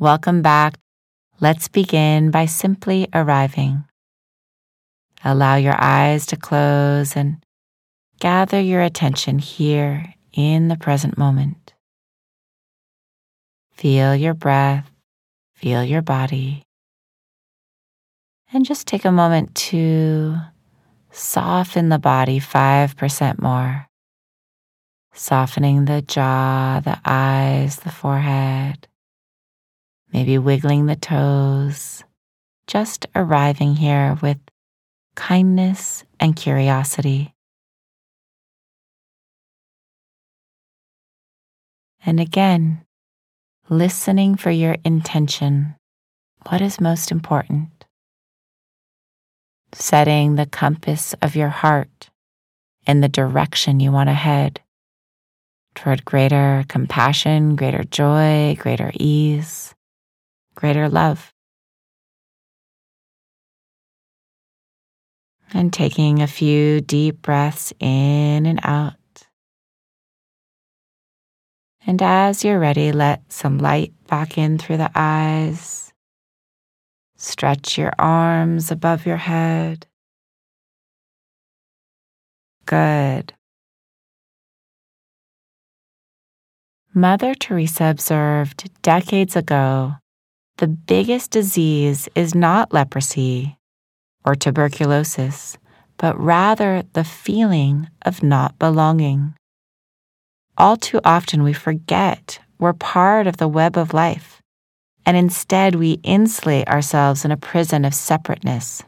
Welcome back. Let's begin by simply arriving. Allow your eyes to close and gather your attention here in the present moment. Feel your breath, feel your body, and just take a moment to soften the body 5% more. Softening the jaw, the eyes, the forehead, maybe wiggling the toes, just arriving here with kindness and curiosity. And again, listening for your intention. What is most important? Setting the compass of your heart in the direction you want to head toward greater compassion, greater joy, greater ease, greater love. And taking a few deep breaths in and out. And as you're ready, let some light back in through the eyes. Stretch your arms above your head. Good. Mother Teresa observed decades ago the biggest disease is not leprosy or tuberculosis, but rather the feeling of not belonging. All too often we forget we're part of the web of life, and instead we insulate ourselves in a prison of separateness.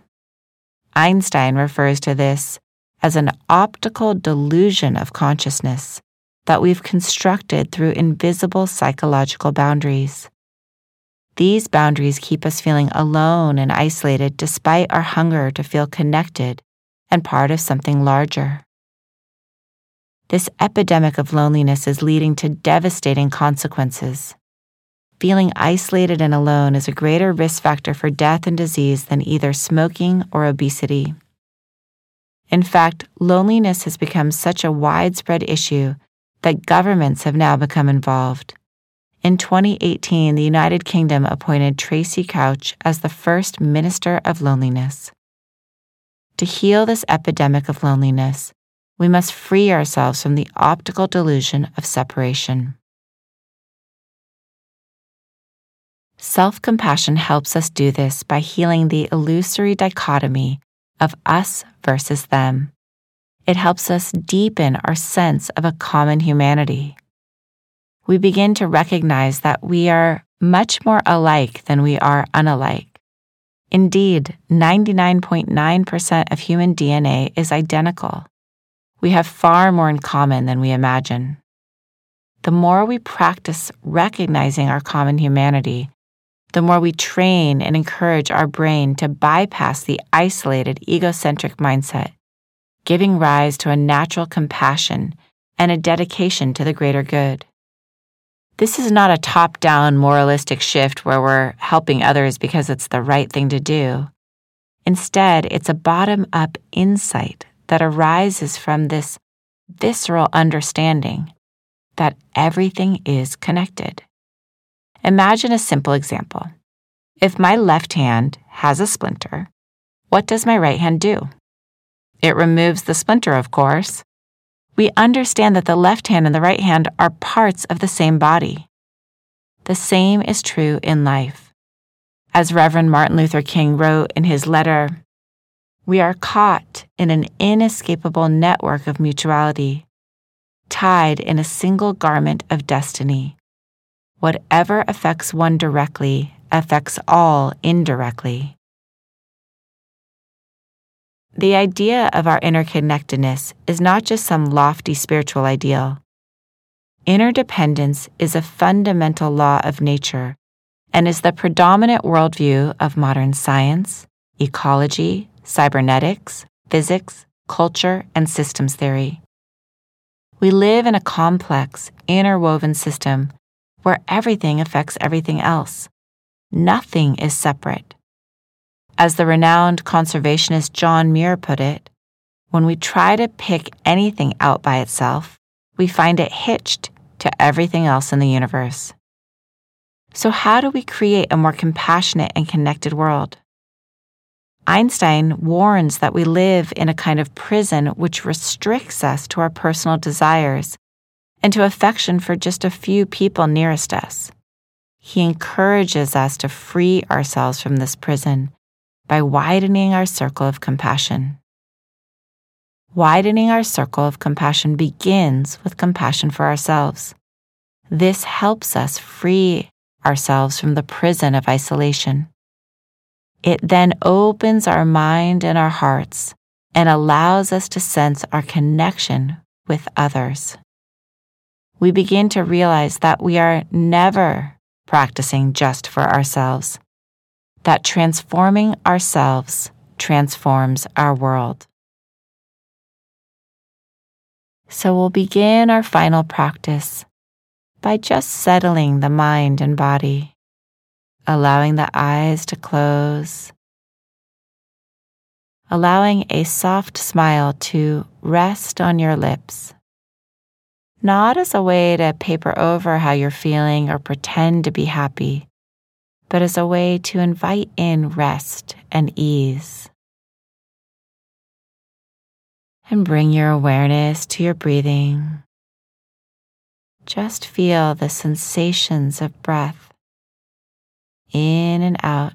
Einstein refers to this as an optical delusion of consciousness that we've constructed through invisible psychological boundaries. These boundaries keep us feeling alone and isolated despite our hunger to feel connected and part of something larger. This epidemic of loneliness is leading to devastating consequences. Feeling isolated and alone is a greater risk factor for death and disease than either smoking or obesity. In fact, loneliness has become such a widespread issue that governments have now become involved. In 2018, the United Kingdom appointed Tracey Crouch as the first Minister of Loneliness. To heal this epidemic of loneliness, we must free ourselves from the optical delusion of separation. Self compassion helps us do this by healing the illusory dichotomy of us versus them. It helps us deepen our sense of a common humanity we begin to recognize that we are much more alike than we are unalike. Indeed, 99.9% of human DNA is identical. We have far more in common than we imagine. The more we practice recognizing our common humanity, the more we train and encourage our brain to bypass the isolated egocentric mindset, giving rise to a natural compassion and a dedication to the greater good. This is not a top down moralistic shift where we're helping others because it's the right thing to do. Instead, it's a bottom up insight that arises from this visceral understanding that everything is connected. Imagine a simple example. If my left hand has a splinter, what does my right hand do? It removes the splinter, of course, we understand that the left hand and the right hand are parts of the same body. The same is true in life. As Reverend Martin Luther King wrote in his letter, we are caught in an inescapable network of mutuality, tied in a single garment of destiny. Whatever affects one directly affects all indirectly. The idea of our interconnectedness is not just some lofty spiritual ideal. Interdependence is a fundamental law of nature and is the predominant worldview of modern science, ecology, cybernetics, physics, culture, and systems theory. We live in a complex, interwoven system where everything affects everything else. Nothing is separate. As the renowned conservationist John Muir put it, when we try to pick anything out by itself, we find it hitched to everything else in the universe. So, how do we create a more compassionate and connected world? Einstein warns that we live in a kind of prison which restricts us to our personal desires and to affection for just a few people nearest us. He encourages us to free ourselves from this prison by widening our circle of compassion. Widening our circle of compassion begins with compassion for ourselves. This helps us free ourselves from the prison of isolation. It then opens our mind and our hearts and allows us to sense our connection with others. We begin to realize that we are never practicing just for ourselves, that transforming ourselves transforms our world. So we'll begin our final practice by just settling the mind and body allowing the eyes to close, allowing a soft smile to rest on your lips. Not as a way to paper over how you're feeling or pretend to be happy, but as a way to invite in rest and ease. And bring your awareness to your breathing. Just feel the sensations of breath in and out,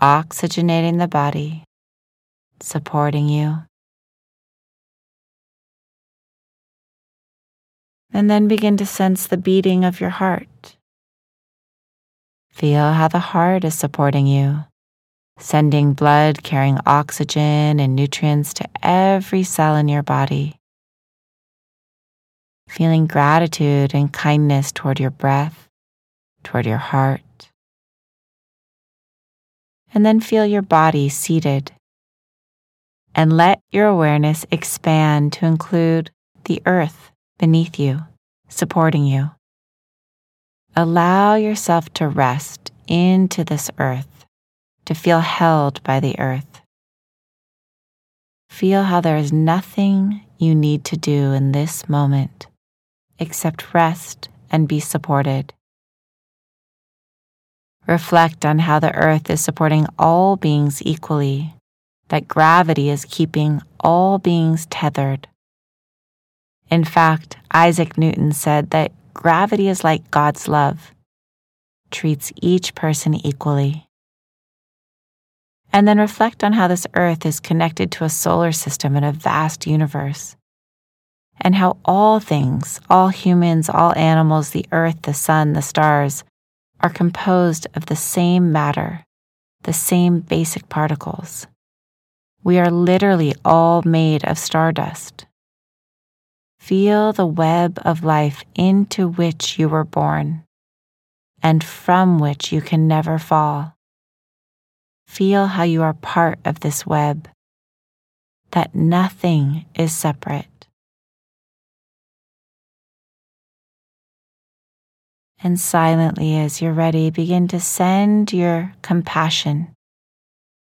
oxygenating the body, supporting you. And then begin to sense the beating of your heart. Feel how the heart is supporting you, sending blood carrying oxygen and nutrients to every cell in your body. Feeling gratitude and kindness toward your breath toward your heart. And then feel your body seated. And let your awareness expand to include the earth beneath you, supporting you. Allow yourself to rest into this earth, to feel held by the earth. Feel how there is nothing you need to do in this moment except rest and be supported. Reflect on how the earth is supporting all beings equally, that gravity is keeping all beings tethered. In fact, Isaac Newton said that gravity is like God's love, treats each person equally. And then reflect on how this earth is connected to a solar system and a vast universe, and how all things, all humans, all animals, the earth, the sun, the stars, are composed of the same matter, the same basic particles. We are literally all made of stardust. Feel the web of life into which you were born and from which you can never fall. Feel how you are part of this web, that nothing is separate. And silently, as you're ready, begin to send your compassion,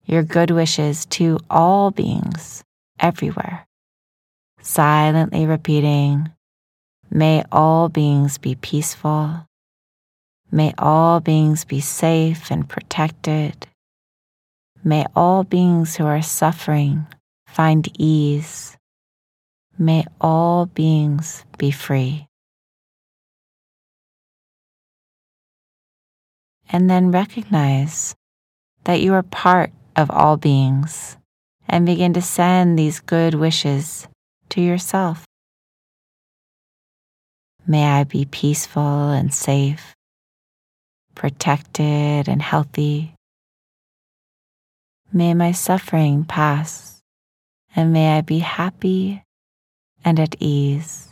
your good wishes to all beings everywhere. Silently repeating, May all beings be peaceful. May all beings be safe and protected. May all beings who are suffering find ease. May all beings be free. and then recognize that you are part of all beings and begin to send these good wishes to yourself. May I be peaceful and safe, protected and healthy. May my suffering pass, and may I be happy and at ease.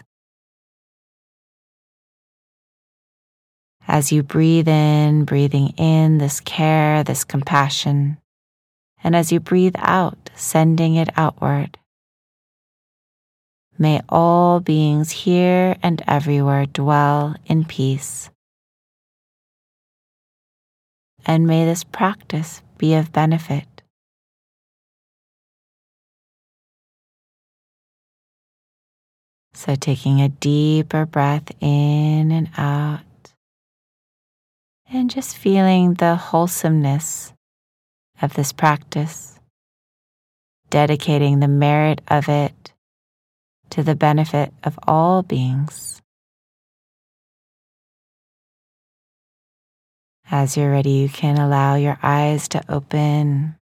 As you breathe in, breathing in this care, this compassion, and as you breathe out, sending it outward. May all beings here and everywhere dwell in peace. And may this practice be of benefit. So, taking a deeper breath in and out. And just feeling the wholesomeness of this practice, dedicating the merit of it to the benefit of all beings. As you're ready, you can allow your eyes to open.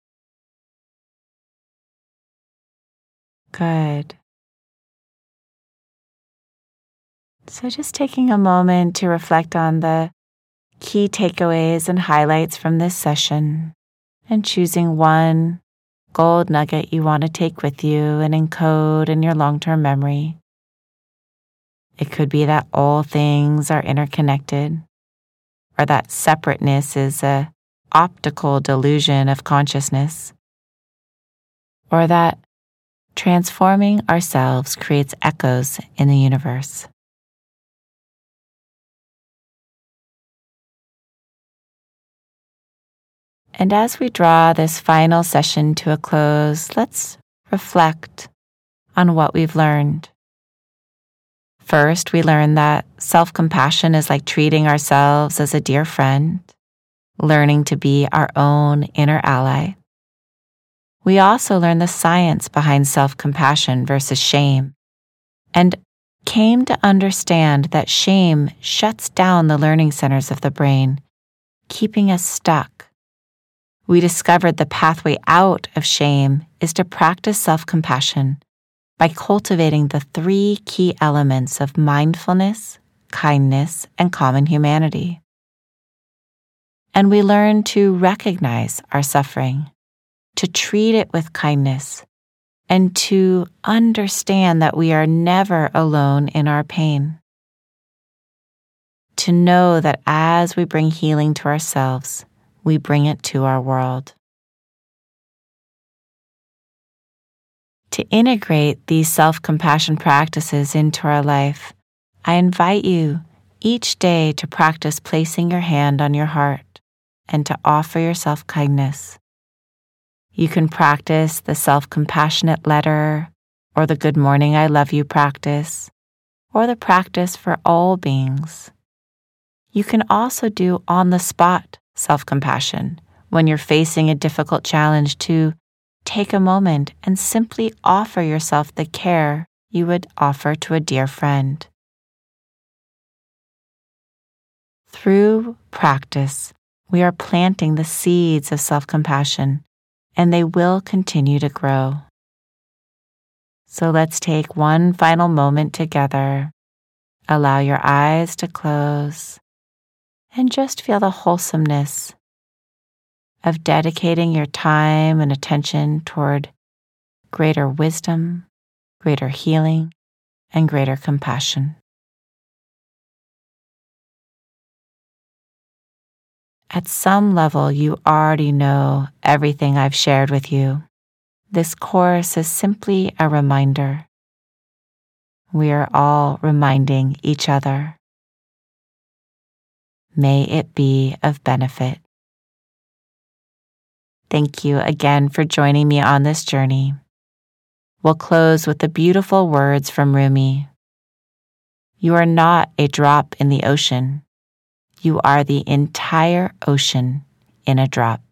Good. So, just taking a moment to reflect on the key takeaways and highlights from this session and choosing one gold nugget you want to take with you and encode in your long term memory. It could be that all things are interconnected, or that separateness is a optical delusion of consciousness, or that transforming ourselves creates echoes in the universe. And as we draw this final session to a close, let's reflect on what we've learned. First, we learned that self compassion is like treating ourselves as a dear friend, learning to be our own inner ally. We also learned the science behind self compassion versus shame, and came to understand that shame shuts down the learning centers of the brain, keeping us stuck we discovered the pathway out of shame is to practice self compassion by cultivating the three key elements of mindfulness, kindness, and common humanity. And we learn to recognize our suffering, to treat it with kindness, and to understand that we are never alone in our pain. To know that as we bring healing to ourselves, we bring it to our world. To integrate these self compassion practices into our life, I invite you each day to practice placing your hand on your heart and to offer yourself kindness. You can practice the self compassionate letter, or the Good Morning I Love You practice, or the practice for all beings. You can also do on the spot self compassion when you're facing a difficult challenge to take a moment and simply offer yourself the care you would offer to a dear friend. Through practice, we are planting the seeds of self compassion, and they will continue to grow. So let's take one final moment together. Allow your eyes to close and just feel the wholesomeness of dedicating your time and attention toward greater wisdom, greater healing, and greater compassion. At some level, you already know everything I've shared with you. This course is simply a reminder. We are all reminding each other May it be of benefit. Thank you again for joining me on this journey. We'll close with the beautiful words from Rumi. You are not a drop in the ocean. You are the entire ocean in a drop.